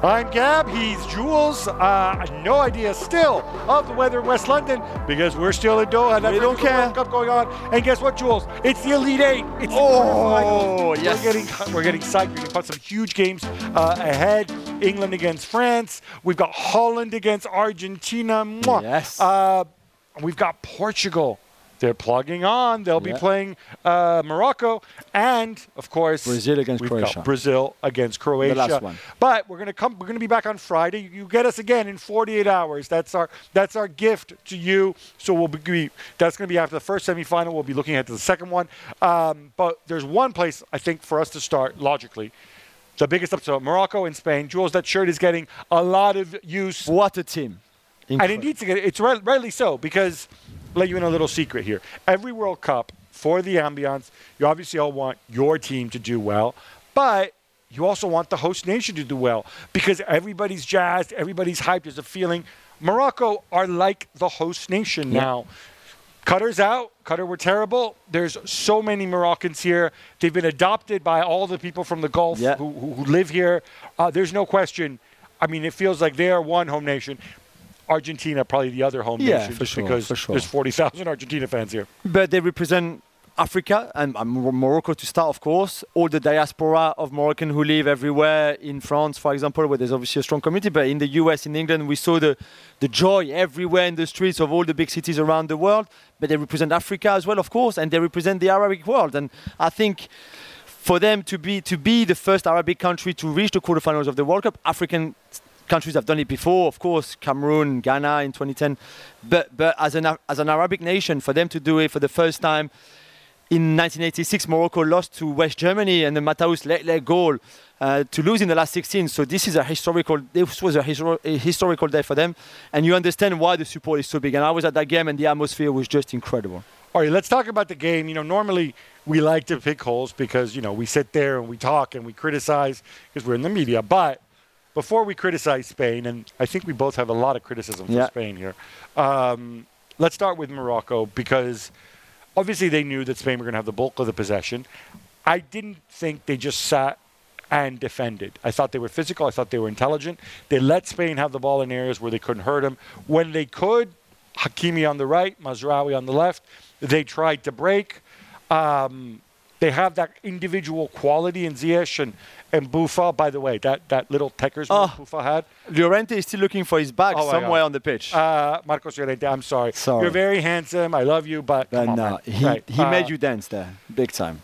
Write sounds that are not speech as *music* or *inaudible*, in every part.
I'm Gab. He's Jules. Uh, no idea still of the weather in West London because we're still in Doha. That's We don't care. World Cup going on. And guess what, Jules? It's the Elite Eight. It's Oh, quarterfinals. yes. We're getting we're getting psyched. We've got some huge games uh, ahead. England against France. We've got Holland against Argentina. Mwah. Yes. Uh, we've got Portugal. They're plugging on. They'll be playing uh, Morocco, and of course Brazil against we've Croatia. Got Brazil against Croatia. The last one. But we're gonna come. We're gonna be back on Friday. You get us again in 48 hours. That's our that's our gift to you. So we'll be. That's gonna be after the first semifinal. We'll be looking at the second one. Um, but there's one place I think for us to start logically. The biggest upset, Morocco and Spain. Jules, that shirt is getting a lot of use. What a team. And it Incredible. needs to get it's right, rightly so because let you in a little secret here. Every World Cup for the ambiance, you obviously all want your team to do well, but you also want the host nation to do well because everybody's jazzed, everybody's hyped. There's a feeling. Morocco are like the host nation Yeah. now. Qatar's out. Qatar were terrible. There's so many Moroccans here. They've been adopted by all the people from the Gulf Yeah. who, who, live here. Uh, there's no question. I mean, it feels like they are one home nation. Argentina, probably the other home Yeah, nation, for sure, because for sure. there's 40,000 Argentina fans here. But they represent Africa and Morocco to start, of course. All the diaspora of Moroccan who live everywhere in France, for example, where there's obviously a strong community. But in the US, in England, we saw the, the joy everywhere in the streets of all the big cities around the world. But they represent Africa as well, of course, and they represent the Arabic world. And I think for them to be to be the first Arabic country to reach the quarterfinals of the World Cup, African countries have done it before, of course, Cameroon, Ghana in 2010. But but as an as an Arabic nation, for them to do it for the first time. In 1986, Morocco lost to West Germany and the Matthäus late, goal uh, to lose in the last 16. So this is a historical. This was a, histor- a historical day for them, and you understand why the support is so big. And I was at that game, and the atmosphere was just incredible. All right, let's talk about the game. You know, normally we like to pick holes because, you know, we sit there and we talk and we criticize because we're in the media. But before we criticize Spain, and I think we both have a lot of criticism for Yeah. Spain here, um, let's start with Morocco because obviously they knew that Spain were going to have the bulk of the possession. I didn't think they just sat and defended. I thought they were physical. I thought they were intelligent. They let Spain have the ball in areas where they couldn't hurt them. When they could, Hakimi on the right, Mazraoui on the left, they tried to break. Um, they have that individual quality in Ziyech and, and Boufal. By the way, that, that little move Oh. Had. Llorente is still looking for his bag Oh somewhere on the pitch. Uh, Marcos Llorente, I'm sorry. Sorry. You're very handsome. I love you, but no, he, Right. he Uh, made you dance there, big time.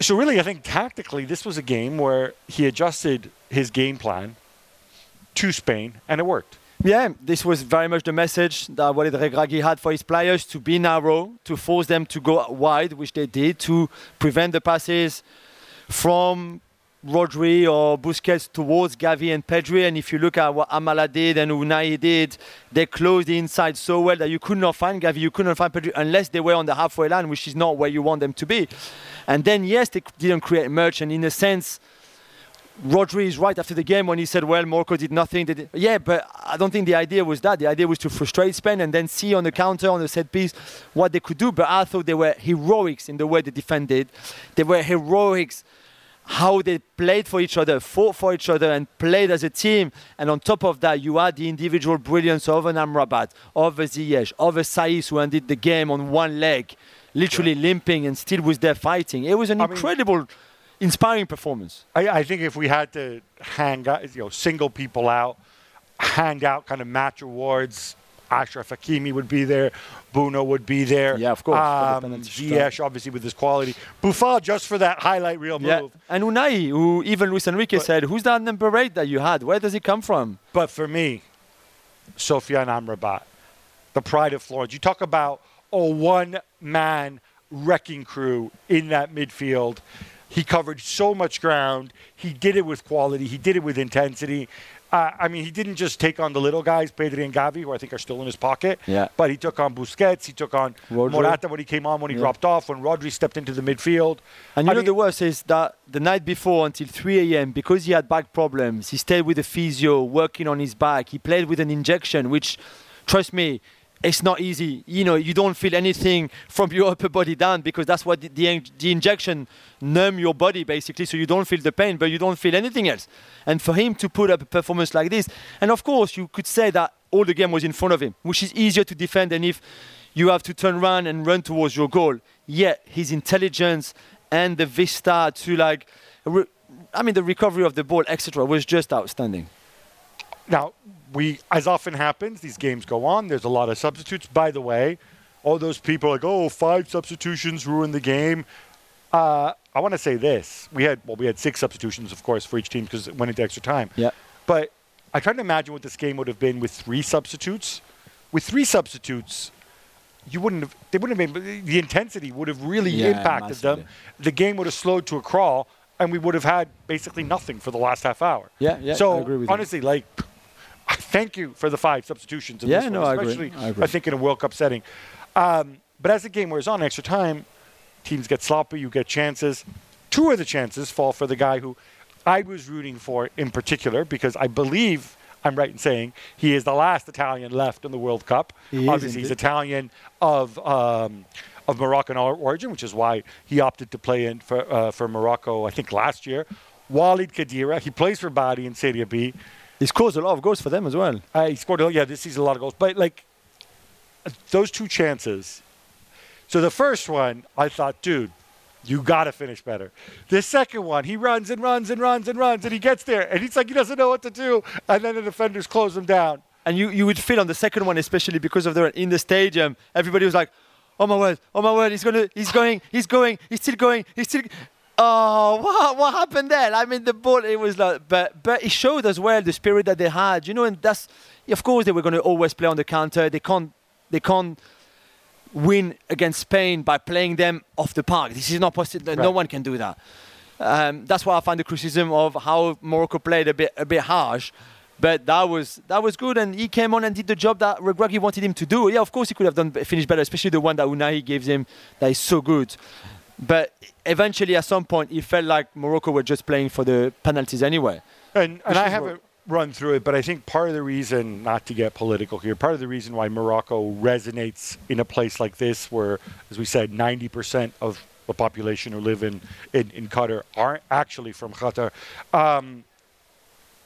So really, I think tactically, this was a game where he adjusted his game plan to Spain, and it worked. Yeah, this was very much the message that Walid Regragui had for his players to be narrow, to force them to go wide, which they did, to prevent the passes from Rodri or Busquets towards Gavi and Pedri. And if you look at what Amallah did and Ounahi did, they closed the inside so well that you could not find Gavi, you could not find Pedri unless they were on the halfway line, which is not where you want them to be. And then, yes, they didn't create much. And in a sense, Rodri is right after the game when he said, "Well, Morocco did nothing." Did. Yeah, but I don't think the idea was that. The idea was to frustrate Spain and then see on the counter, on the set piece, what they could do. But I thought they were heroics in the way they defended. They were heroics how they played for each other, fought for each other, and played as a team. And on top of that, you had the individual brilliance of an Amrabat, of a Ziyech, of a Saïss who ended the game on one leg, literally limping and still was there fighting. It was an I mean- incredible, inspiring performance. I, I think if we had to hang out, you know, single people out, hand out kind of match awards, Ashraf Hakimi would be there, Bruno would be there. Yeah, of course, Um, Ziyech, obviously, with his quality. Boufal, just for that highlight reel Yeah, move. and Ounahi, who even Luis Enrique But- said, "Who's that number eight that you had? Where does it come from?" But for me, Sofiane Amrabat, the pride of Florence. You talk about a one-man wrecking crew in that midfield. He covered so much ground. He did it with quality. He did it with intensity. Uh, I mean, he didn't just take on the little guys, Pedri and Gavi, who I think are still in his pocket. Yeah. But he took on Busquets. He took on Rodri. Morata when he came on, when he Yeah. dropped off, when Rodri stepped into the midfield. And you I know mean- the worst is that the night before until 3 a.m. because he had back problems, he stayed with the physio, working on his back. He played with an injection, which, trust me, it's not easy. You know, you don't feel anything from your *laughs* upper body down because that's what the, the, the, injection numb your body basically, so you don't feel the pain, but you don't feel anything else. And for him to put up a performance like this, and of course you could say that all the game was in front of him, which is easier to defend than if you have to turn around and run towards your goal. Yet his intelligence and the vista to like, I mean, the recovery of the ball, etc., was just outstanding. Now, we, as often happens, these games go on. There's a lot of substitutes. By the way, all those people like, oh, five substitutions ruined the game. Uh, I want to say this: we had well, we had six substitutions, of course, for each team because it went into extra time. Yeah. But I tried to imagine what this game would have been with three substitutes. With three substitutes, you wouldn't have. They wouldn't have been. The intensity would have really Yeah, impacted them. The game would have slowed to a crawl, and we would have had basically nothing for the last half hour. Yeah, yeah, So with you. honestly, thank you for the five substitutions. In Yeah, this no, one, I agree. I agree. I think in a World Cup setting. Um, but as the game wears on, extra time, teams get sloppy. You get chances. Two of the chances fall for the guy who I was rooting for in particular because I believe I'm right in saying he is the last Italian left in the World Cup. He is Obviously, he's. Italian of um, of Moroccan origin, which is why he opted to play in for uh, for Morocco. I think last year. Walid Cheddira, he plays for Bari in Serie B. He scores a lot of goals for them as well. Uh, he scored, a- yeah, this season a lot of goals. But like those two chances. So the first one, I thought, dude, you got to finish better. The second one, he runs and runs and runs and runs, and he gets there, and he's like, he doesn't know what to do, and then the defenders close him down. And you, you would feel on the second one, especially because of the in the stadium, everybody was like, "Oh my word! Oh my word! He's gonna! He's going! He's going! He's still going! He's still." Oh, *laughs* what what happened there? I mean, the ball. It was like, but but it showed as well the spirit that they had, you know. And that's, of course, they were going to always play on the counter. They can't, they can't win against Spain by playing them off the park. This is not possible. No one can do that. Um, that's why I find the criticism of how Morocco played a bit a bit harsh. But that was that was good, and he came on and did the job that Regragui wanted him to do. Yeah, of course he could have done finished better, especially the one that Ounahi gives him that is so good. But eventually, at some point, it felt like Morocco were just playing for the penalties anyway. And, and I haven't run through it, but I think part of the reason, not to get political here, part of the reason why Morocco resonates in a place like this, where, as we said, 90% of the population who live in, in, in Qatar aren't actually from Qatar. Um,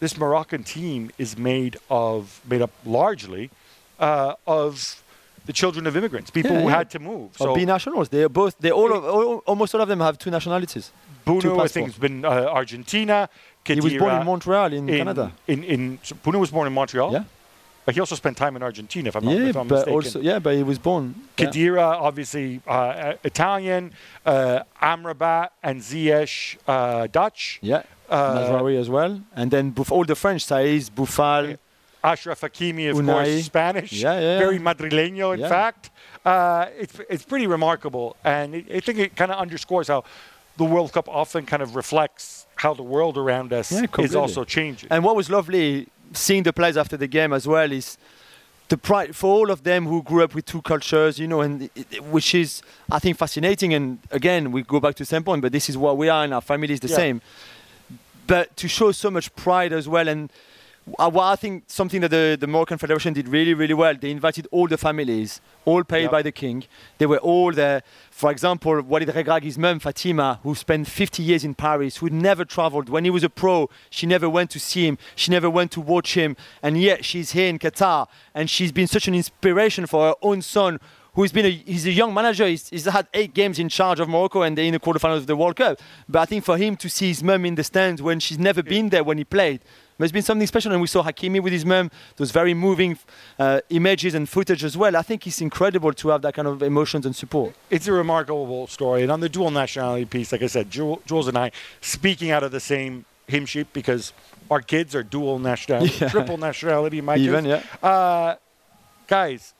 this Moroccan team is made of, made up largely uh, of the children of immigrants, people Yeah, who yeah. had to move. Or be nationals. They are both. They all, all almost all of them have two nationalities. two Bounou, I think, has been uh, Argentina. He was born in Montreal, in, Canada. In, in, so Bounou was born in Montreal. Yeah. But he also spent time in Argentina, if I'm not Yeah, if I'm but mistaken. also yeah, but he was born. yeah. Obviously uh, Italian. Uh, Amrabat and Ziyech, uh, Dutch. Yeah, Uh, as well, and then Bouf- all the French, Saïss, Boufal. Ashraf Hakimi, of Ounahi. course, Spanish. Yeah, yeah, yeah. Very madrileño, in fact. Uh, it's, it's pretty remarkable. And it, I think it kind of underscores how the World Cup often kind of reflects how the world around us is also changing. And what was lovely seeing the players after the game as well is the pride for all of them who grew up with two cultures, you know, and it, which is I think fascinating. And again, we go back to the same point, but this is what we are, and our family is the same. But to show so much pride as well, and uh, what I think something that the, the Moroccan Federation did really, really well, they invited all the families, all paid Yep. by the king. They were all there. For example, Walid Regragui's mum, Fatima, who spent 50 years in Paris, who never traveled. When he was a pro, she never went to see him. She never went to watch him. And yet she's here in Qatar. And she's been such an inspiration for her own son, who's been a, he's a young manager. He's, he's had eight games in charge of Morocco and they're in the quarterfinals of the World Cup. But I think for him to see his mum in the stands when she's never been there when he played, there's been something special. And we saw Hakimi with his mum, those very moving uh, images and footage as well. I think it's incredible to have that kind of emotions and support. it's a remarkable story. And on the dual nationality piece, like I said, Jules and I speaking out of the same hymn sheet because our kids are dual nationality, *laughs* Yeah. triple nationality. My Even, kids. yeah. Uh, guys,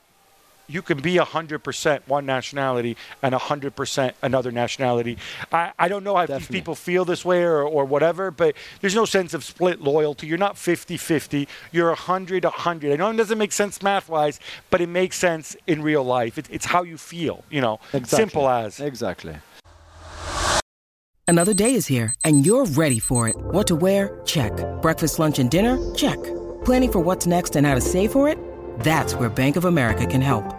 you can be 100% one nationality and 100% another nationality. I, I don't know if these Definitely. people feel this way or, or whatever, but there's no sense of split loyalty. You're not 50 50. You're 100 100. I know it doesn't make sense math wise, but it makes sense in real life. It, it's how you feel, you know. Exactly. Simple as. Exactly. Another day is here, and you're ready for it. What to wear? Check. Breakfast, lunch, and dinner? Check. Planning for what's next and how to save for it? That's where Bank of America can help.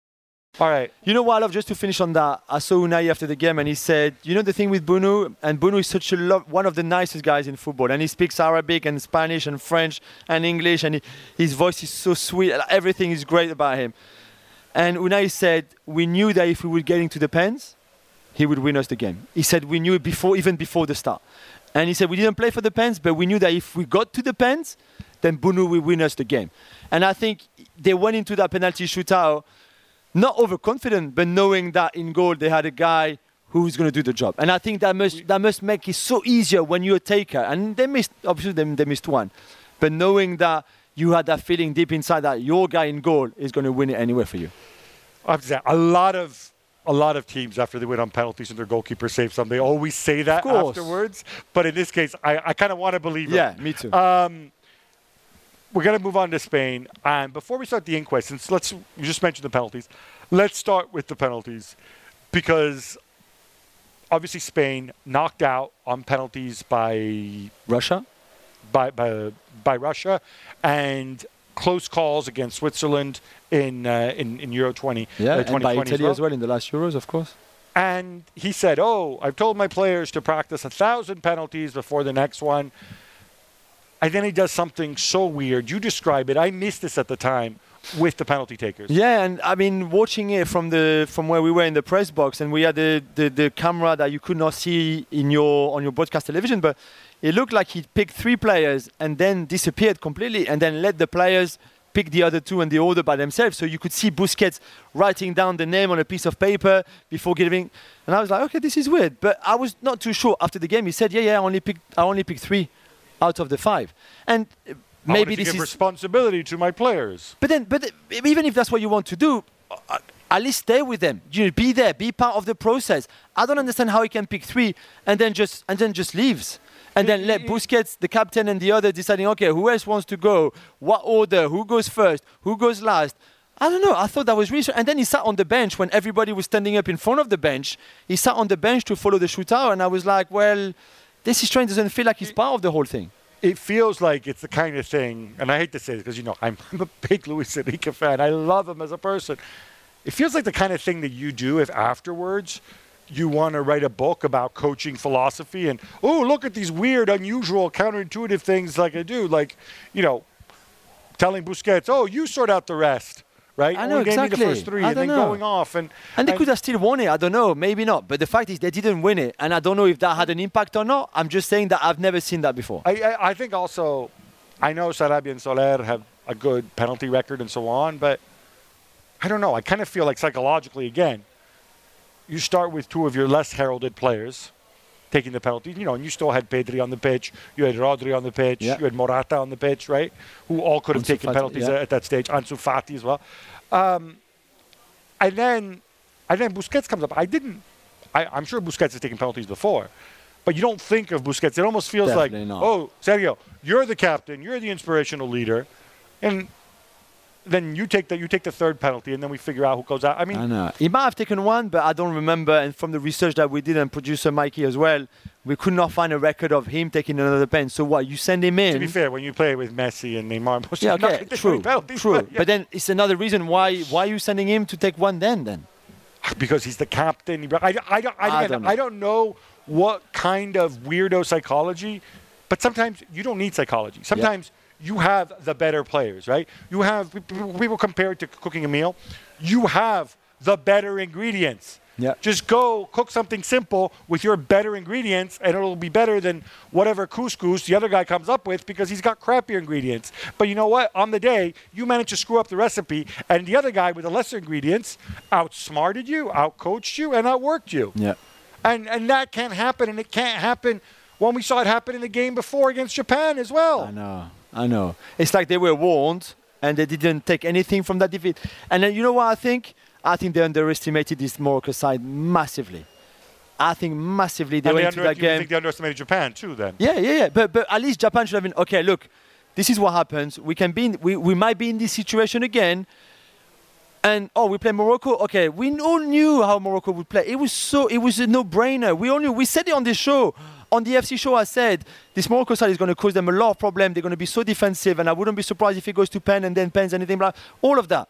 All right. You know what I love? Just to finish on that, I saw Ounahi after the game and he said, you know the thing with Bounou, and Bounou is such a lo- one of the nicest guys in football, and he speaks Arabic and Spanish and French and English, and he, his voice is so sweet. Everything is great about him. And Ounahi said, we knew that if we were getting to the pens, he would win us the game. He said we knew it before, even before the start. And he said we didn't play for the pens, but we knew that if we got to the pens, then Bounou will win us the game. And I think they went into that penalty shootout not overconfident, but knowing that in goal they had a guy who's going to do the job. And I think that must that must make it so easier when you're a taker. And they missed obviously they, they missed one, but knowing that you had that feeling deep inside that your guy in goal is going to win it anyway for you. I have to say, a lot of a lot of teams after they win on penalties and their goalkeeper saves some, they always say that afterwards. But in this case, I, I kind of want to believe it. Yeah, me too. Um, we're going to move on to Spain. And before we start the inquest, since let's you just mentioned the penalties, let's start with the penalties because obviously Spain knocked out on penalties by Russia. by by, by Russia and close calls against Switzerland in uh, in, in Euro 20 Yeah, uh, and by 2020 Italy as well in the last Euros, of course. and he said, "Oh, I've told my players to practice a thousand penalties before the next one." And then he does something so weird. You describe it. I missed this at the time with the penalty takers. Yeah, and I mean, watching it from the from where we were in the press box, and we had the, the, the camera that you could not see in your on your broadcast television, but it looked like he picked three players and then disappeared completely, and then let the players pick the other two and the order by themselves. So you could see Busquets writing down the name on a piece of paper before giving. And I was like, okay, this is weird. But I was not too sure. After the game, he said, yeah, yeah, I only picked I only picked three out of the five, and. uh, Maybe this is responsibility to my players. but then, but uh, even if that's what you want to do, uh, at least stay with them. You know, be there, be part of the process. I don't understand how he can pick three and then just and then just leaves. And then let Busquets, the captain, and the other deciding, okay, who else wants to go? What order? Who goes first? Who goes last? I don't know. I thought that was really. And then he sat on the bench when everybody was standing up in front of the bench. He sat on the bench to follow the shootout, and I was like, well, this is strange. Doesn't feel like he's part of the whole thing. It feels like it's the kind of thing, and I hate to say this because you know I'm, I'm a big Luis Enrique fan. I love him as a person. It feels like the kind of thing that you do if afterwards you want to write a book about coaching philosophy and oh look at these weird, unusual, counterintuitive things like I do, like you know, telling Busquets, oh you sort out the rest, right? I Only know, gave me the exactly. first three, I and then don't know. going off and And they could have still won it. I don't know. Maybe not. But the fact is, they didn't win it. And I don't know if that had an impact or not. I'm just saying that I've never seen that before. I, I, I think also, I know Sarabia and Soler have a good penalty record and so on, but I don't know. I kind of feel like psychologically, again, you start with two of your less heralded players taking the penalty, you know, and you still had Pedri on the pitch, you had Rodri on the pitch, Yeah. you had Morata on the pitch, right? Who all could have Ansu taken Fati, penalties yeah. at that stage. Ansu Fati as well. Um, and then, and then Busquets comes up. I didn't. I, I'm sure Busquets has taken penalties before, but you don't think of Busquets. It almost feels Definitely like, not. oh, Sergio, you're the captain, you're the inspirational leader, and then you take the you take the third penalty, and then we figure out who goes out. I mean, I know. He might have taken one, but I don't remember. And from the research that we did, and producer Mikey as well, we could not find a record of him taking another pen. So what? You send him in. to be fair, when you play with Messi and Neymar, most yeah, okay, *laughs* true, penalties, true. but, *laughs* yeah. But then it's another reason why why are you sending him to take one then? Then because he's the captain. I, I, I, I, don't know. I don't know what kind of weirdo psychology, but sometimes you don't need psychology. Sometimes you have the better players, right? You have people people compare it to cooking a meal. You have the better ingredients. Yeah. Just go cook something simple with your better ingredients, and it'll be better than whatever couscous the other guy comes up with because he's got crappier ingredients. But you know what? On the day, you managed to screw up the recipe, and the other guy with the lesser ingredients outsmarted you, outcoached you, and outworked you. yeah. And and that can't happen, and it can't happen when we saw it happen in the game before against Japan as well. I know. I know. It's like they were warned and they didn't take anything from that defeat. And then you know what I think? I think they underestimated this Morocco side massively. I think massively they And went they into that you game. think they underestimated Japan too? Then Yeah, yeah, yeah. But but at least Japan should have been okay. Look, this is what happens. We can be in, we we might be in this situation again. And oh, we play Morocco. Okay, we all knew how Morocco would play. It was so it was a no-brainer. We all knew. We said it on the show. On the FC show, I said this Morocco side is going to cause them a lot of problems. They're going to be so defensive, and I wouldn't be surprised if it goes to pen and then pens anything like all of that.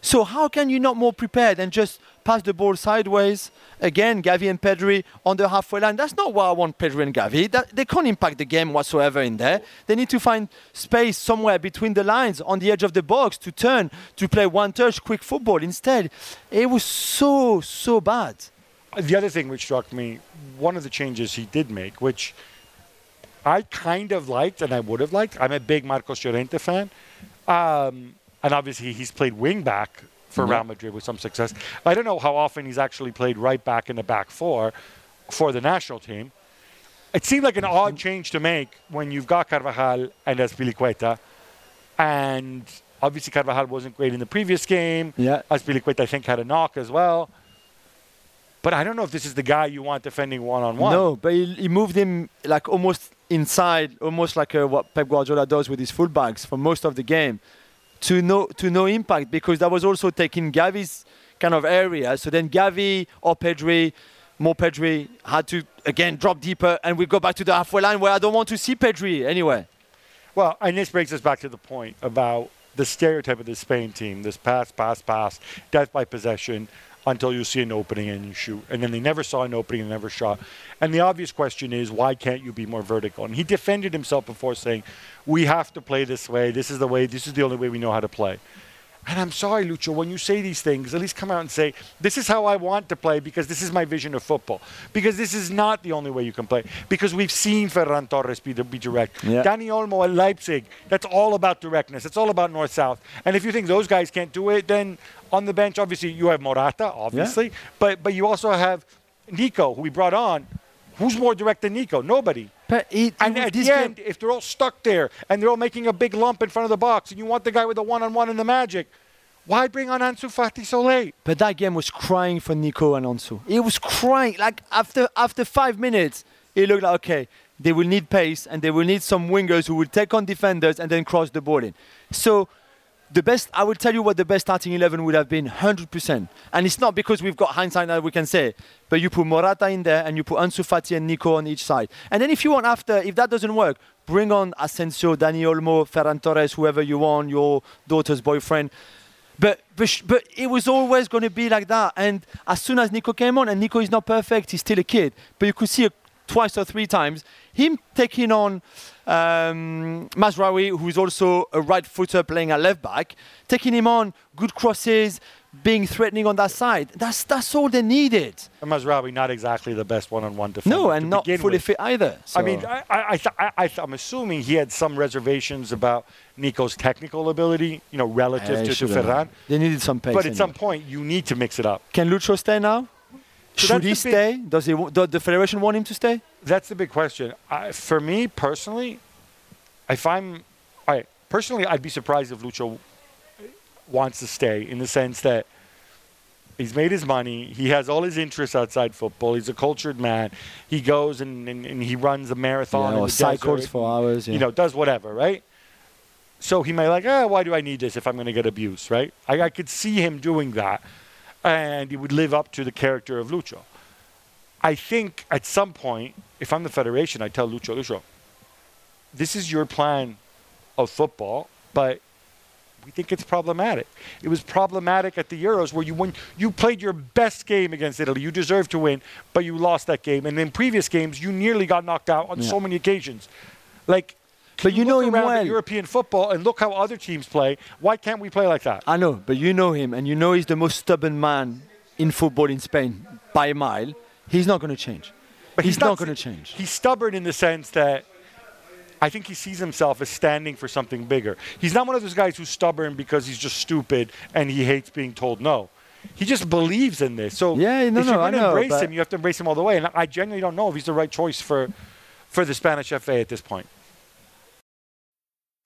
So how can you not more prepared and just pass the ball sideways? Again, Gavi and Pedri on the halfway line. That's not why I want Pedri and Gavi. That, they can't impact the game whatsoever in there. They need to find space somewhere between the lines on the edge of the box to turn, to play one touch, quick football. Instead, it was so, so bad. the other thing which struck me, one of the changes he did make, which I kind of liked and I would have liked. I'm a big Marcos Llorente fan. Um, and obviously he's played wing back for Yeah. Real Madrid with some success. I don't know how often he's actually played right back in the back four for the national team. It seemed like an odd change to make when you've got Carvajal and Azpilicueta. And obviously Carvajal wasn't great in the previous game. Yeah. Azpilicueta, I think, had a knock as well. But I don't know if this is the guy you want defending one on one. No, but he, he moved him like almost inside, almost like uh, what Pep Guardiola does with his fullbacks for most of the game, to no to no impact because that was also taking Gavi's kind of area. So then Gavi or Pedri, more Pedri had to again drop deeper, and we go back to the halfway line where I don't want to see Pedri anyway. Well, and this brings us back to the point about the stereotype of the Spain team this pass, pass, pass, death by possession until you see an opening and you shoot. And then they never saw an opening and never shot. And the obvious question is, why can't you be more vertical? And he defended himself before saying, we have to play this way. This is the way, this is the only way we know how to play. And I'm sorry, Lucho, when you say these things, at least come out and say, this is how I want to play because this is my vision of football. Because this is not the only way you can play. Because we've seen Ferran Torres be, be direct. Yeah. Dani Olmo at Leipzig, that's all about directness. It's all about north-south. And if you think those guys can't do it, then on the bench, obviously, you have Morata, obviously. But, but you also have Nico, who we brought on. Who's more direct than Nico? Nobody. But it, And it- at the game- end, if they're all stuck there and they're all making a big lump in front of the box, and you want the guy with the one-on-one and the magic, why bring on Ansu Fati so late? But that game was crying for Nico and Ansu. It was crying. Like after after five minutes, it looked like okay, they will need pace and they will need some wingers who will take on defenders and then cross the ball in. So the best I will tell you what the best starting eleven would have been 100%. And it's not because we've got hindsight that we can say, but you put Morata in there and you put Ansu Fati and Nico on each side. And then if you want after, if that doesn't work, bring on Asensio, Dani Olmo, Ferran Torres, whoever you want, your daughter's boyfriend. But, but, but it was always going to be like that. And as soon as Nico came on, and Nico is not perfect, he's still a kid, but you could see it twice or three times him taking on um, Mazraoui, who's also a right footer playing at left back, taking him on, good crosses, being threatening on that side. That's, that's all they needed. And Mazraoui not exactly the best one-on-one defender. No, and not fully with. fit either. I mean, I, I, I, th- I, I th- I'm assuming he had some reservations about Nico's technical ability, you know, relative Yeah, he to, to. Ferran. They needed some pace. But at some point, you need to mix it up. Can Lucho stay now? So Should he big- stay? Does he? Does the federation want him to stay? That's the big question. I, for me personally, if I'm, right, personally, I'd be surprised if Lucho wants to stay in the sense that he's made his money. He has all his interests outside football. He's a cultured man. He goes and, and, and he runs a marathon in or cycles for hours. Yeah. you know, does whatever, right? So he may like, ah, why do I need this if I'm going to get abuse, right? I, I could see him doing that, and he would live up to the character of Lucho. I think at some point, if I'm the federation, I tell Lucho, Lucho, this is your plan of football, but we think it's problematic. It was problematic at the Euros where you won, you played your best game against Italy. You deserved to win, but you lost that game. And in previous games, you nearly got knocked out on Yeah. so many occasions. Like, But you know look him well. European football and look how other teams play. Why can't we play like that? I know, but you know him, and you know he's the most stubborn man in football in Spain by a mile. He's not going to change. But he's, not, s- going to change. He's stubborn in the sense that I think he sees himself as standing for something bigger. He's not one of those guys who's stubborn because he's just stupid and he hates being told no. He just believes in this. So Yeah, no, if you're no, going to embrace him, you have to embrace him all the way. And I genuinely don't know if he's the right choice for, for the Spanish FA at this point.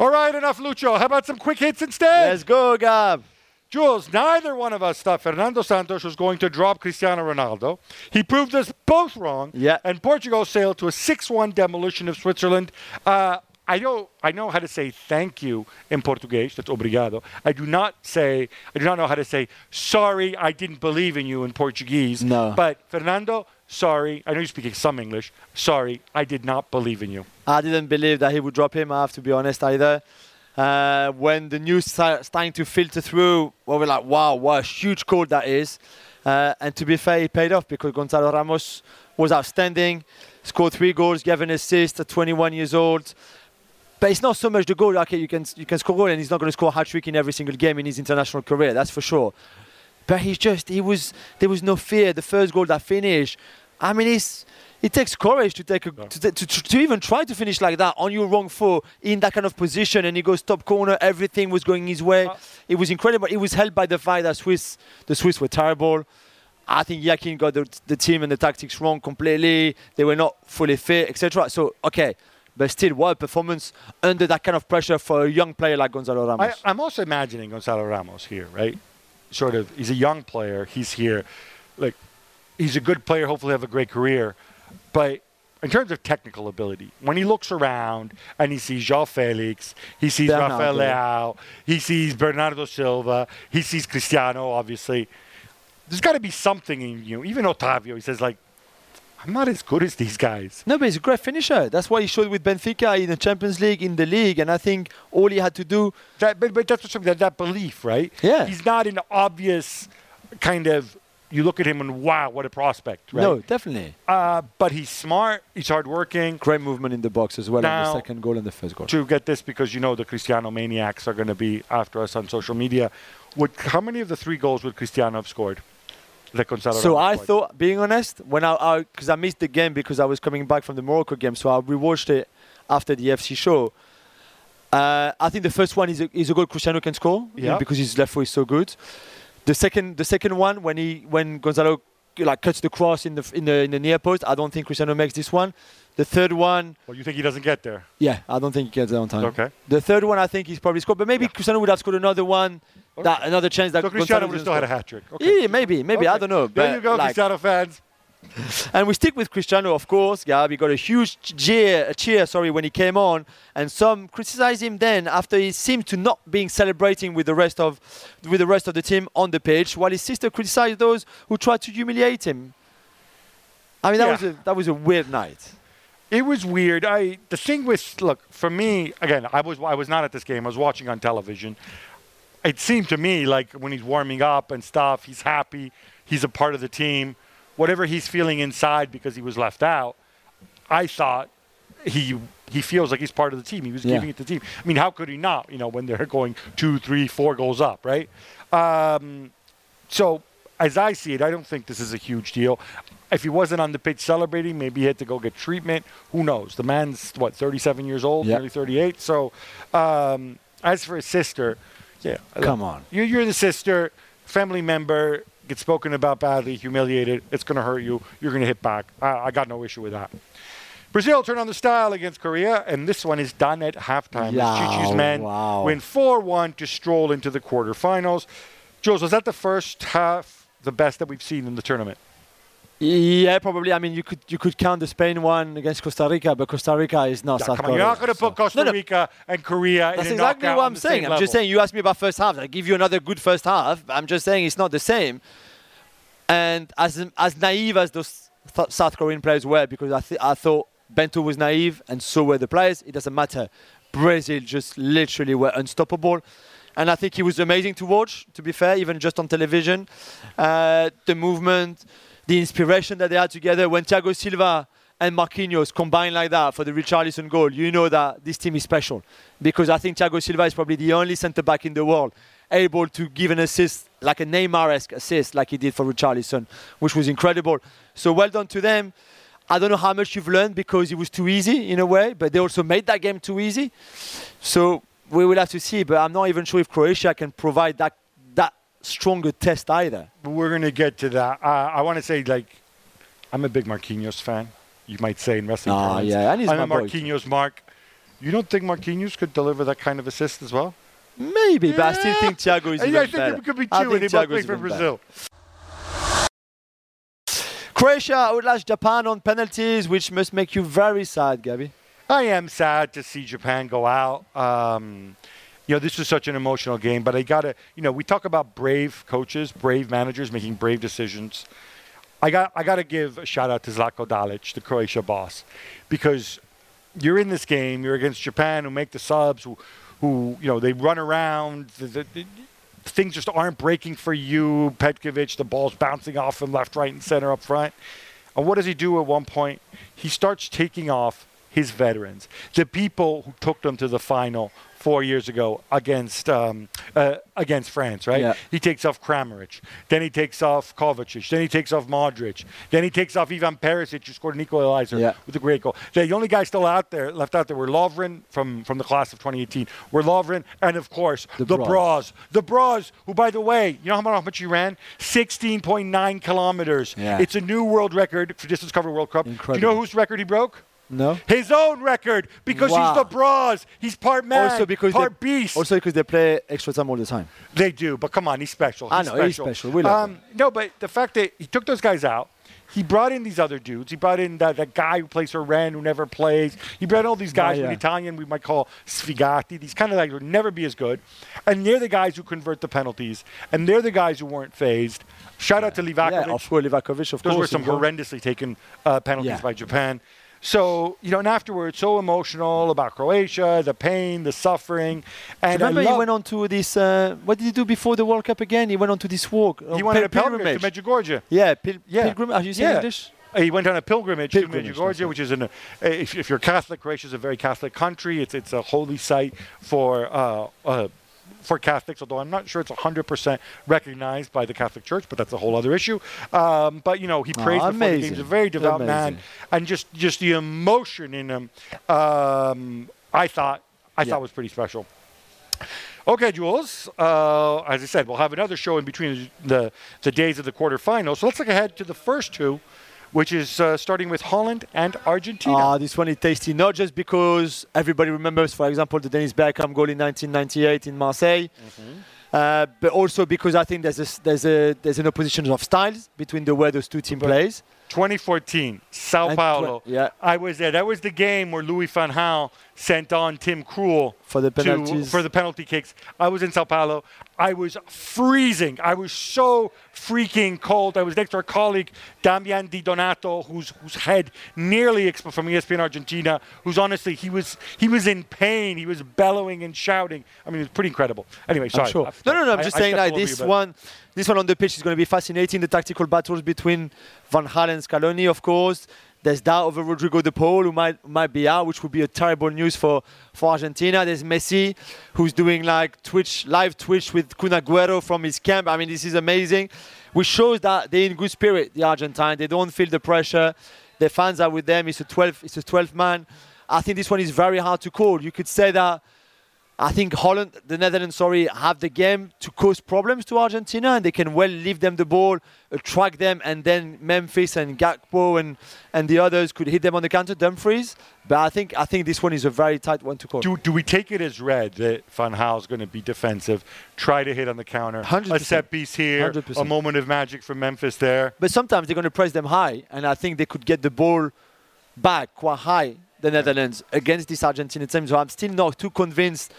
All right, enough Lucho. How about some quick hits instead? Let's go, Gab. Jules, neither one of us thought Fernando Santos was going to drop Cristiano Ronaldo. He proved us both wrong. Yeah. And Portugal sailed to a 6-1 demolition of Switzerland. Uh, I know I know how to say thank you in Portuguese. That's obrigado. I do not say I do not know how to say sorry. I didn't believe in you in Portuguese. No. But Fernando, sorry. I know you're speaking some English. Sorry, I did not believe in you. I didn't believe that he would drop him. I have to be honest either. Uh, when the news sta- starting to filter through, well, we're like, wow, what a huge call that is. Uh, and to be fair, it paid off because Gonzalo Ramos was outstanding, scored three goals, gave an assist at 21 years old. But it's not so much the goal. Okay, you can you can score goal, and he's not going to score a hat trick in every single game in his international career. That's for sure. But he's just he was there was no fear. The first goal that finished. I mean, it's it takes courage to take a, to, to, to, to even try to finish like that on your wrong foot in that kind of position. And he goes top corner. Everything was going his way. Uh, it was incredible. It was helped by the fact that Swiss the Swiss were terrible. I think Yakin got the, the team and the tactics wrong completely. They were not fully fit, etc. So okay, but still, what a performance under that kind of pressure for a young player like Gonzalo I, Ramos. I'm also imagining Gonzalo Ramos here, right? Sort of, he's a young player. He's here. Like, he's a good player, hopefully have a great career. But in terms of technical ability, when he looks around and he sees João Felix, he sees Bernardo. Rafael Leao, he sees Bernardo Silva, he sees Cristiano, obviously. There's got to be something in you. Even Otavio, he says, like, I'm not as good as these guys. No, but he's a great finisher. That's why he showed with Benfica in the Champions League, in the league. And I think all he had to do, That, but, but that's what's that, that belief, right? Yeah. He's not an obvious kind of. You look at him and wow, what a prospect, right? no, definitely. Uh, but he's smart. He's hardworking. Great movement in the box as well Now- the second goal and the first goal. To get this, because you know the Cristiano maniacs are going to be after us on social media. Would how many of the three goals would Cristiano have scored? So I thought, being honest, when I because I, missed the game because I was coming back from the Morocco game, so I rewatched it after the FC show. Uh, I think the first one is a, is a goal Cristiano can score Yeah. because his left foot is so good. The second the second one when he when Gonzalo like cuts the cross in the in the in the near post, I don't think Cristiano makes this one. The third one, Well, you think he doesn't get there? yeah, I don't think he gets there on time. Okay. The third one, I think he's probably scored, but maybe Yeah. Cristiano would have scored another one, that another chance that So Cristiano would have still had a hat trick. Okay. Yeah, maybe, maybe I don't know. There you go, like- Cristiano fans. *laughs* and we stick with Cristiano, of course. Gab, he got a huge cheer, a cheer, sorry, when he came on, and some criticized him then after he seemed to not being celebrating with the rest of, with the rest of the team on the pitch, while his sister criticized those who tried to humiliate him. I mean, that Yeah. was a that was a weird night. It was weird. I the thing with look for me again. I was I was not at this game. I was watching on television. It seemed to me like when he's warming up and stuff, he's happy. He's a part of the team. Whatever he's feeling inside because he was left out, I thought he he feels like he's part of the team. He was Yeah. giving it to the team. I mean, how could he not? You know, when they're going two, three, four goals up, right? Um, so as I see it, I don't think this is a huge deal. If he wasn't on the pitch celebrating, maybe he had to go get treatment. Who knows? The man's what, 37 years old, Yep. nearly 38. So, um, as for his sister, yeah, Come on. you're, you're the sister, family member gets spoken about badly, humiliated. It's going to hurt you. You're going to hit back. I, I got no issue with that. Brazil turn on the style against Korea, and this one is done at halftime. Tite's men wow. win 4-1 to stroll into the quarterfinals. Jules, was that the first half the best that we've seen in the tournament? Yeah, probably. I mean, you could you could count the Spain one against Costa Rica, but Costa Rica is not Yeah, South Korea. you're not going to put Costa No, no, Rica and Korea That's exactly what I'm saying. I'm just saying. You asked me about first half. I give you another good first half. I'm just saying it's not the same. And as as naive as those th- South Korean players were, because I th- I thought Bento was naive, and so were the players. It doesn't matter. Brazil just literally were unstoppable. And I think he was amazing to watch, to be fair, even just on television. Uh, the movement, the inspiration that they had together. When Thiago Silva and Marquinhos combined like that for the Richarlison goal, you know that this team is special. Because I think Thiago Silva is probably the only centre back in the world able to give an assist like a Neymar-esque assist like he did for Richarlison, which was incredible. So well done to them. I don't know how much you've learned because it was too easy in a way, but they also made that game too easy. So we will have to see, but I'm not even sure if Croatia can provide that stronger test either. We're going to get to that. Uh, I want to say, like, I'm a big Marquinhos fan. You might say in wrestling. Ah, parlance. yeah, and he's I'm my a boy. Marquinhos mark. You don't think Marquinhos could deliver that kind of assist as well? Maybe, but I still think Thiago is Yeah, I think better. it could be two, they both Thiago play is for even better. Brazil. Croatia outlashed Japan on penalties, which must make you very sad, Gabby. I am sad to see Japan go out. Um, you know, this was such an emotional game, but I got to, you know, we talk about brave coaches, brave managers making brave decisions. I got, I got to give a shout out to Zlatko Dalic, the Croatia boss, because you're in this game, you're against Japan, who make the subs, who, who you know, they run around. The, the, the, things just aren't breaking for you. Petkovic, the ball's bouncing off him left, right, and center up front. And what does he do at one point? He starts taking off his veterans, the people who took them to the final four years ago against um, uh, against France, right? Yeah. He takes off Kramaric, then he takes off Kovacic, then he takes off Modric, then he takes off Ivan Perisic, who scored an equalizer Yeah. with a great goal. The only guys still out there, left out there, were Lovren from, from the class of 2018, were Lovren, and of course The the, Bras. Bras. The Bras, who by the way, you know how much, he ran? 16.9 kilometers. Yeah. It's a new world record for distance covered World Cup. Incredible. Do you know whose record he broke? No. His own record because Wow. he's the Bras. He's part man, also because part they, beast. Also because they play extra time all the time. They do, but come on, he's special. I He's know, he's special. We love him. No, but the fact that he took those guys out, he brought in these other dudes. He brought in that, that guy who plays for Rennes who never plays. He brought in all these guys yeah. with Italian we might call sfigati. These kind of guys would never be as good. And they're the guys who convert the penalties. And they're the guys who weren't phased. Shout out to Livakovic. Yeah, of course, Livakovic, of Those course. were some horrendously taken uh, penalties Yeah. by Japan. So, you know, and afterwards, so emotional about Croatia, the pain, the suffering. And Remember, he went on to this. Uh, what did he do before the World Cup again? He went on to this walk. he went on a pilgrimage to Medjugorje. Yeah, pil- Yeah. pilgrim. Are you saying Yeah. English? He went on a pilgrimage, Pilgrimage, to Medjugorje, which is an. Uh, if, if you're Catholic, Croatia is a very Catholic country. It's it's a holy site for uh, uh, for Catholics. Although I'm not sure it's 100% recognized by the Catholic Church, but that's a whole other issue. Um, but you know, he Oh, prays before the amazing. games. A very devout man, and just just the emotion in him. Um, I thought I Yeah. thought was pretty special. Okay, Jules. Uh, as I said, we'll have another show in between the, the days of the quarterfinals. So let's look ahead to the first two, which is uh, starting with Holland and Argentina. Ah, this one is tasty, not just because everybody remembers, for example, the Dennis Bergkamp goal in 1998 in Marseille, Mm-hmm. uh, but also because I think there's a, there's a there's an opposition of styles between the way those two teams plays. 2014, Sao And tw- Paulo. yeah. I was there. That was the game where Louis van Gaal sent on Tim Krul For the to- penalties. for the penalty kicks. I was in Sao Paulo. I was freezing. I was so freaking cold. I was next to our colleague Damian Di Donato, whose whose head nearly exploded from ESPN Argentina. Who's honestly he was he was in pain. He was bellowing and shouting. I mean, it was pretty incredible. Anyway, sorry. I'm sure. No, no, no. I'm I- just I saying like this one, this one on the pitch is going to be fascinating. The tactical battles between Van Gaal and Scaloni, of course. There's doubt over Rodrigo De Paul, who might might be out, which would be a terrible news for, for Argentina. There's Messi, who's doing like Twitch live Twitch with Kun Agüero from his camp. I mean, this is amazing, which shows that they're in good spirit. The Argentine, they don't feel the pressure. The fans are with them. It's a 12. It's a 12 man. I think this one is very hard to call. You could say that I think Holland, the Netherlands, sorry, have the game to cause problems to Argentina, and they can well leave them the ball, uh, track them, and then Memphis and Gakpo and, and the others could hit them on the counter, Dumfries. But I think I think this one is a very tight one to call. Do, do we take it as read that Van Gaal's going to be defensive, try to hit on the counter, 100%. a set piece here, 100%. a moment of magic from Memphis there? But sometimes they're going to press them high, and I think they could get the ball back quite high, the Netherlands, against this Argentine team. So I'm still not too convinced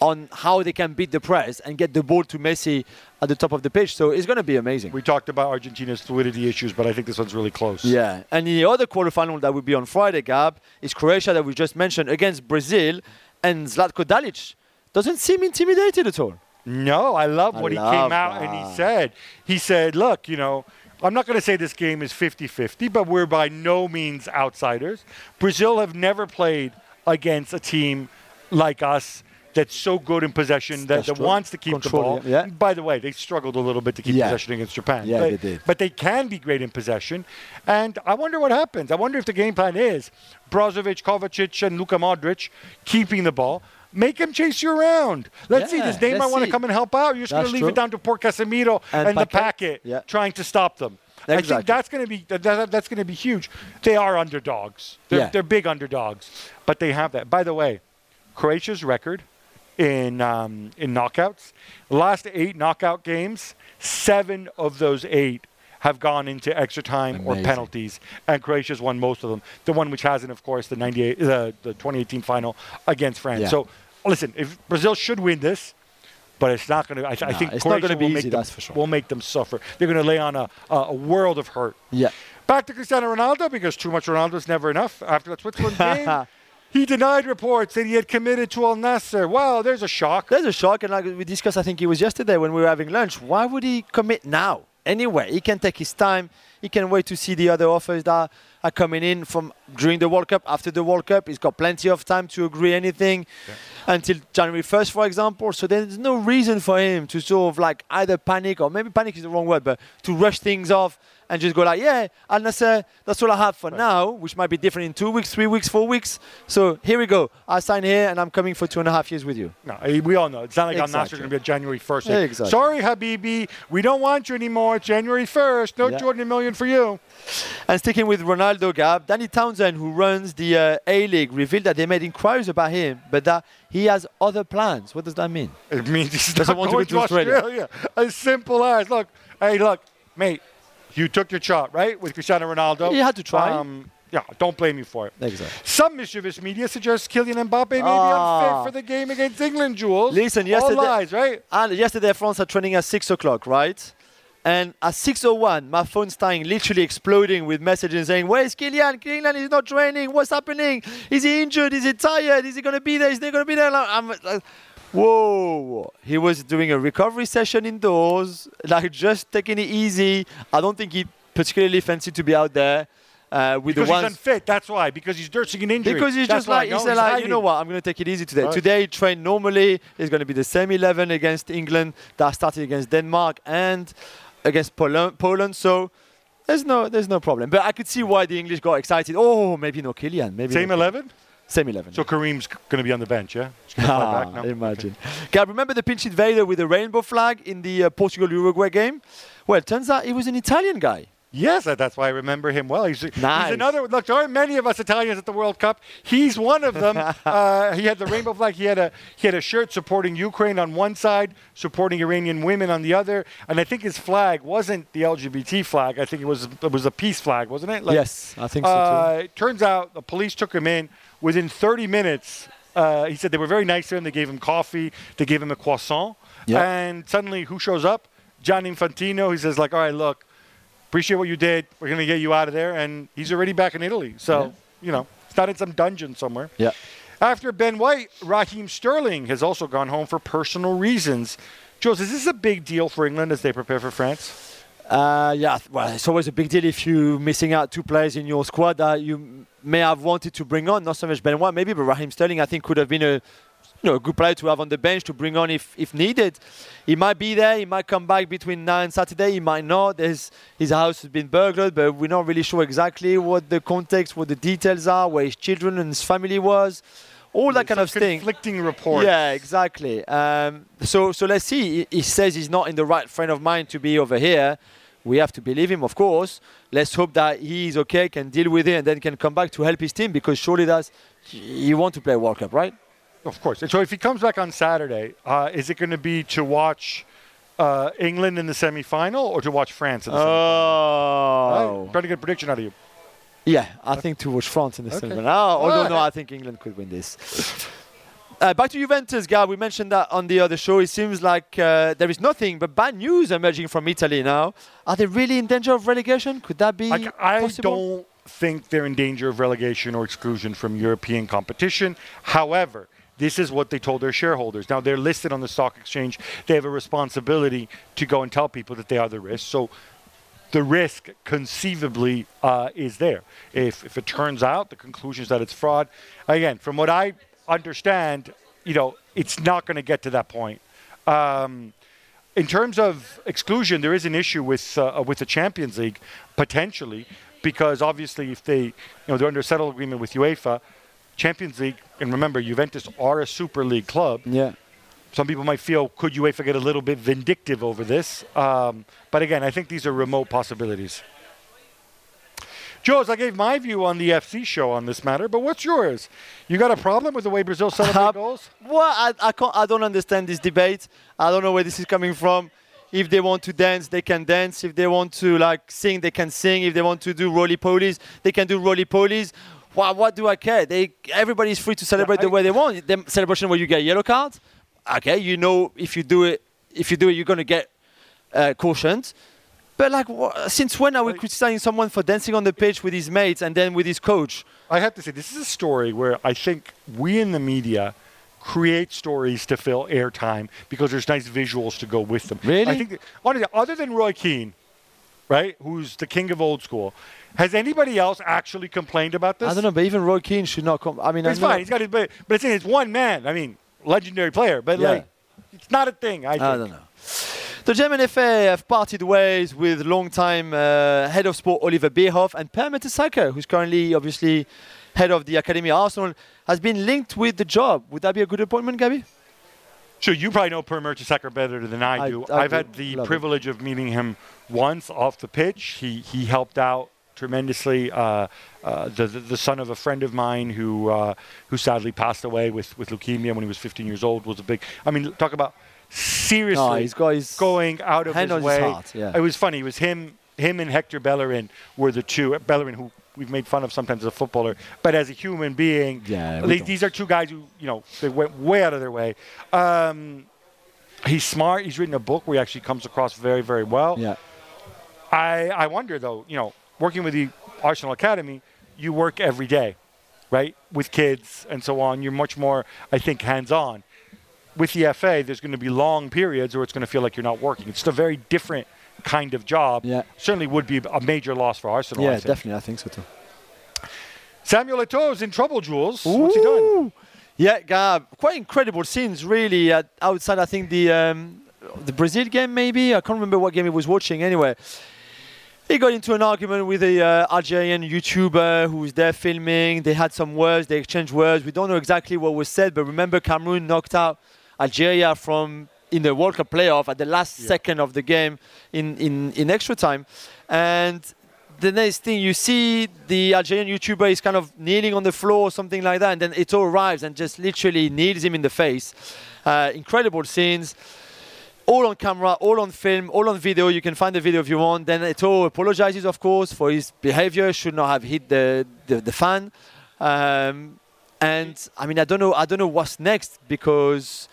on how they can beat the press and get the ball to Messi at the top of the pitch. So it's going to be amazing. We talked about Argentina's fluidity issues, but I think this one's really close. Yeah, and the other quarterfinal that will be on Friday, Gab, is Croatia that we just mentioned against Brazil, and Zlatko Dalic doesn't seem intimidated at all. No, I love I what he love came out and he said. He said, "Look, you know, I'm not going to say this game is 50 50, but we're by no means outsiders. Brazil have never played against a team like us that's so good in possession that, that wants to keep Control, the ball. yeah. By the way, they struggled a little bit to keep Yeah. possession against Japan. Yeah, but, they did. But they can be great in possession. And I wonder what happens. I wonder if the game plan is Brozovic, Kovacic, and Luka Modric keeping the ball. Make him chase you around. Let's see. Yeah, Does Neymar let's want to come and help out? You're just going to leave true. it down to poor Casemiro And and, the Paquetá Yeah. trying to stop them. I think that's going to be that, that- that's going to be huge. They are underdogs. They're, Yeah. they're big underdogs, but they have that. By the way, Croatia's record in um, in knockouts, last eight knockout games, seven of those eight have gone into extra time or penalties, and Croatia's won most of them. The one which hasn't, of course, the 98, the, the 2018 final against France. Yeah. So listen, if Brazil should win this. But it's not going to. I, I No, think it's not gonna be easy, make them, that's for sure. will make them suffer. They're going to lay on a, a, a world of hurt. Yeah. Back to Cristiano Ronaldo because too much Ronaldo is never enough. After that Switzerland *laughs* game, he denied reports that he had committed to Al Nassr. Wow, there's a shock. There's a shock, and like we discussed, I think it was yesterday when we were having lunch. Why would he commit now? Anyway, he can take his time. He can wait to see the other offers that are coming in from during the World Cup, after the World Cup. He's got plenty of time to agree anything until January 1st, for example. So there's no reason for him to sort of like either panic or maybe panic is the wrong word, but to rush things off and just go like, yeah, Al Nassr, that's all I have for now, which might be different in two weeks, three weeks, four weeks. So here we go. I sign here and I'm coming for two and a half years with you. No, we all know. It's not like Al Nassr Exactly. going to be at January 1st. Yeah, exactly. Sorry, Habibi. We don't want you anymore. January 1st. No Yeah. Jordan a million for you. And sticking with Ronaldo Gab, Danny Townsend, who runs the uh, A League, revealed that they made inquiries about him, but that he has other plans. What does that mean? It means he's Doesn't want to go to Australia. As simple as, look, hey, look, mate, you took your shot, right, with Cristiano Ronaldo. You had to try. Um, yeah, don't blame me for it. Exactly. Some mischievous media suggests Kylian Mbappe may be Ah. unfit for the game against England, Jules. Listen, All yesterday- lies, right? And yesterday, France are training at 6 o'clock, right? And at 6.01, my phone's starting literally exploding with messages saying, Where's Kylian? Kylian is not training. What's happening? Is he injured? Is he tired? Is he going to be there? Is he going to be there? I'm like, whoa. He was doing a recovery session indoors, like just taking it easy. I don't think he particularly fancied to be out there uh, with Because the he's unfit. That's why. Because he's nursing an injury. Because he's That's just like, No, he said like, you know what, I'm going to take it easy today. Right. Today, he trained normally. It's going to be the same 11 against England that started against Denmark and against Poland. Poland. So there's no, there's no problem. But I could see why the English got excited. Oh, maybe no Kylian. Maybe Same no 11? Same 11. So Kareem's going to be on the bench, yeah? Ah, now? imagine. Gab, remember the pitch invader with the rainbow flag in the uh, Portugal-Uruguay game? Well, turns out he was an Italian guy. Yes, that's why I remember him well. He's, he's another. Look, there aren't many of us Italians at the World Cup. He's one of them. *laughs* uh, he had the rainbow flag. He had a he had a shirt supporting Ukraine on one side, supporting Iranian women on the other, and I think his flag wasn't the LGBT flag. I think it was it was a peace flag, wasn't it? Like, yes, I think so too. Uh, it turns out the police took him in within 30 minutes. Uh, he said they were very nice to him. They gave him coffee. They gave him a croissant. Yeah. And suddenly, who shows up? Gianni Infantino. He says, like, all right, look, appreciate what you did. We're going to get you out of there. And he's already back in Italy. So, you know, it's not in some dungeon somewhere. Yeah. After Ben White, Raheem Sterling has also gone home for personal reasons. Jules, is this a big deal for England as they prepare for France? Uh, yeah, well, it's always a big deal if you're missing out two players in your squad that you may have wanted to bring on. Not so much Ben White, maybe, but Raheem Sterling, I think, could have been a you know a good player to have on the bench to bring on if, if needed. He might be there. He might come back between now and Saturday. He might not. There's, his house has been burglared, but we're not really sure exactly what the context, what the details are, where his children and his family was, all that kind of thing. Conflicting reports. Yeah, exactly. Um, so, so let's see. He, he says he's not in the right frame of mind to be over here. We have to believe him, of course. Let's hope that he's okay, can deal with it, and then can come back to help his team because surely that's you want to play World Cup, right? Of course. And so if he comes back on Saturday, uh, is it going to be to watch uh, England in the semifinal or to watch France in the semifinal? Oh, Right? Trying to get a prediction out of you. yeah. I think to watch France in the Okay. semi. Oh, although no, I think England could win this. Uh, back to Juventus, Gab. We mentioned that on the other show. It seems like uh, there is nothing but bad news emerging from Italy now. Are they really in danger of relegation? Could that be Like, I possible? don't think they're in danger of relegation or exclusion from European competition. However, this is what they told their shareholders. Now they're listed on the stock exchange. They have a responsibility to go and tell people that they are the risk. So the risk conceivably uh, is there. If, if it turns out the conclusion is that it's fraud, again, from what I understand, you know, it's not going to get to that point. Um, in terms of exclusion, there is an issue with uh, with the Champions League potentially, because obviously if they, you know, they're under a settled agreement with UEFA, Champions League, and remember Juventus are a Super League club. Yeah. Some people might feel could UEFA get a little bit vindictive over this, um, but again, I think these are remote possibilities. Jules, I gave my view on the FC show on this matter, but what's yours? You got a problem with the way Brazil celebrate *laughs* Uh, goals? Well, I, I, can't, I don't understand this debate. I don't know where this is coming from. If they want to dance, they can dance. If they want to like sing, they can sing. If they want to do roly polies, they can do roly polies. Well, what do I care? They everybody's free to celebrate the I- way they want. The celebration where you get a yellow card, okay, you know if you do it, if you do it, you're gonna get uh, cautioned. But like, wha- since when are we Like- criticizing someone for dancing on the pitch with his mates and then with his coach? I have to say, this is a story where I think we in the media create stories to fill airtime because there's nice visuals to go with them. Really? I think, that, honestly, other than Roy Keane, right, who's the king of old school, has anybody else actually complained about this? I don't know, but even Roy Keane should not come. I mean, know- fine. He's got his, but, but it's, it's one man. I mean, legendary player, but Yeah. like, it's not a thing. I. I don't know. The German FA have parted ways with long-time uh, head of sport Oliver Bierhoff and Per Mertesacker, who's currently obviously head of the academy Arsenal, has been linked with the job. Would that be a good appointment, Gabby? Sure, you probably know Per Mertesacker better than I I- do. I I've do had the privilege of meeting him once off the pitch. He he helped out tremendously. Uh, uh, the, the the son of a friend of mine who uh, who sadly passed away with, with leukemia when he was 15 years old was a big. I mean, talk about seriously No, he's got his going out of hand his on his heart, yeah. It was funny. It was him him and Hector Bellerin were the two. Bellerin who. We've made fun of sometimes as a footballer, but as a human being, Yeah, they- these are two guys who, you know, they went way out of their way. Um, he's smart. He's written a book where he actually comes across very, very well. Yeah. I, I wonder though, you know, working with the Arsenal Academy, you work every day, right, with kids and so on. You're much more, I think, hands-on. With the FA, there's going to be long periods where it's going to feel like you're not working. It's a very different kind of job. Yeah. Certainly would be a major loss for Arsenal. I Yeah, think. definitely. I think so too. Samuel Eto'o's in trouble, Jules. What's he done? Yeah, Gab, quite incredible scenes, really. Uh, outside, I think the um, the Brazil game, maybe I can't remember what game he was watching. Anyway, he got into an argument with a uh, Algerian YouTuber who was there filming. They had some words, they exchanged words. We don't know exactly what was said, but remember, Cameroon knocked out Algeria from in the World Cup playoff at the last second of the game in, in, in extra time, and the next thing you see the Algerian YouTuber is kind of kneeling on the floor or something like that, and then Eto'o arrives and just literally kneels him in the face. Uh, incredible scenes, all on camera, all on film, all on video. You can find the video if you want. Then Eto'o apologizes, of course, for his behavior. Should not have hit the the, the fan. Um, and I mean, I don't know. I don't know what's next because.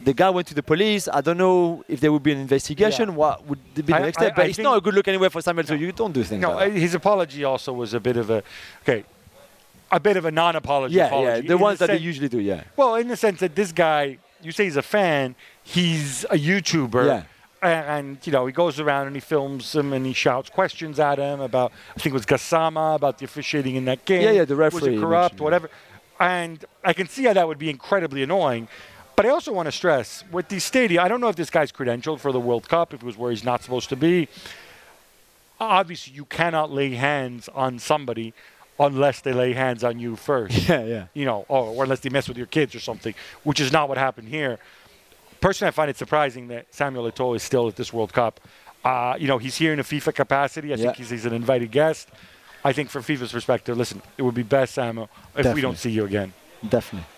The guy went to the police. I don't know if there would be an investigation. Yeah. What would be the I- next I- step? But I it's not a good look anywhere for Samuel. So you don't do things. No, like that. his apology also was a bit of a okay, a bit of a non-apology. Yeah, apology, yeah, the ones that they usually do, yeah. Well, in the sense that this guy, you say he's a fan, he's a YouTuber. Yeah. And, you know, he goes around and he films them and he shouts questions at him about, I think it was Gassama, about the officiating in that game. Yeah, yeah, the Was referee it corrupt, whatever. And I can see how that would be incredibly annoying. But I also want to stress with these stadia, I don't know if this guy's credentialed for the World Cup, if it was where he's not supposed to be. Obviously, you cannot lay hands on somebody unless they lay hands on you first *laughs* Yeah, yeah. you know, or, or unless they mess with your kids or something, which is not what happened here. Personally, I find it surprising that Samuel Eto'o is still at this World Cup. Uh, you know, he's here in a FIFA capacity. I Yeah. think he's, he's an invited guest. I think from FIFA's perspective, listen, it would be best, Samuel, if we don't see you again. Definitely.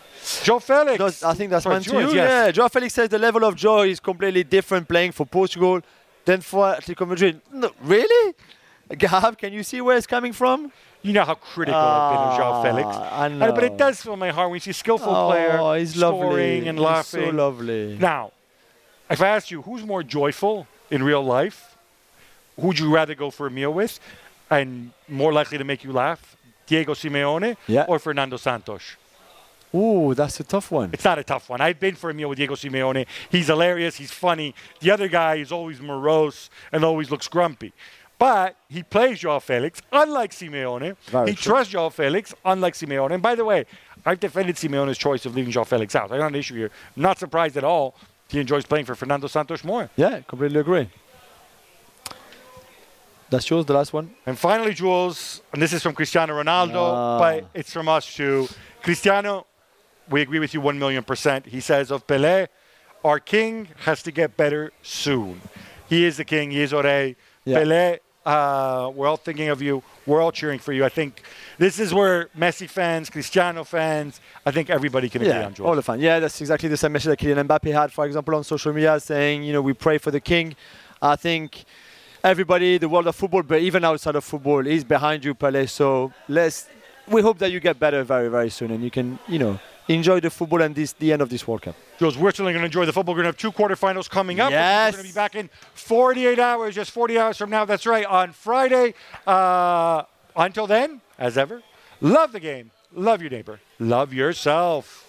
Joao Felix. Those- I think that's mine to you. yes. Yeah, Joao Felix says the level of joy is completely different playing for Portugal than for Atletico Madrid. No, really? Gab, can you see where it's coming from? You know how critical I've been of Joao Ah, Felix. I And- But it does fill my heart when you see a skillful oh, player he's scoring lovely. and He's laughing. so lovely. Now, if I asked you who's more joyful in real life, who would you rather go for a meal with and more likely to make you laugh? Diego Simeone Yeah. or Fernando Santos? Ooh, that's a tough one. It's not a tough one. I've been for a meal with Diego Simeone. He's hilarious. He's funny. The other guy is always morose and always looks grumpy. But he plays Joao Felix, unlike Simeone. Very he true. trusts Joao Felix, unlike Simeone. And by the way, I've defended Simeone's choice of leaving Joao Felix out. I don't have an issue here. Not surprised at all. He enjoys playing for Fernando Santos more. Yeah, completely agree. That's yours, the last one. And finally, Jules, and this is from Cristiano Ronaldo, Ah. but it's from us too. Cristiano, we agree with you 1 million percent. He says of Pelé, our king has to get better soon. He is the king, he is Ore. Yeah. Pelé, uh, we're all thinking of you. We're all cheering for you. I think this is where Messi fans, Cristiano fans, I think everybody can agree Yeah, on, Jules. all the fun. Yeah, that's exactly the same message that Kylian Mbappe had, for example, on social media, saying, you know, we pray for the king. I think everybody, the world of football, but even outside of football, is behind you, Pele. So let's. We hope that you get better very, very soon, and you can, you know, enjoy the football and this the end of this World Cup. Jules, we're certainly going to enjoy the football. We're going to have two quarterfinals coming up. Yes. We're going to be back in 48 hours, just 40 hours from now. That's right, on Friday. Uh, until then, as ever, love the game, love your neighbor, love yourself.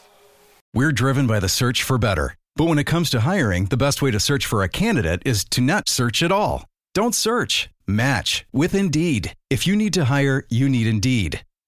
We're driven by the search for better. But when it comes to hiring, the best way to search for a candidate is to not search at all. Don't search, match with Indeed. If you need to hire, you need Indeed.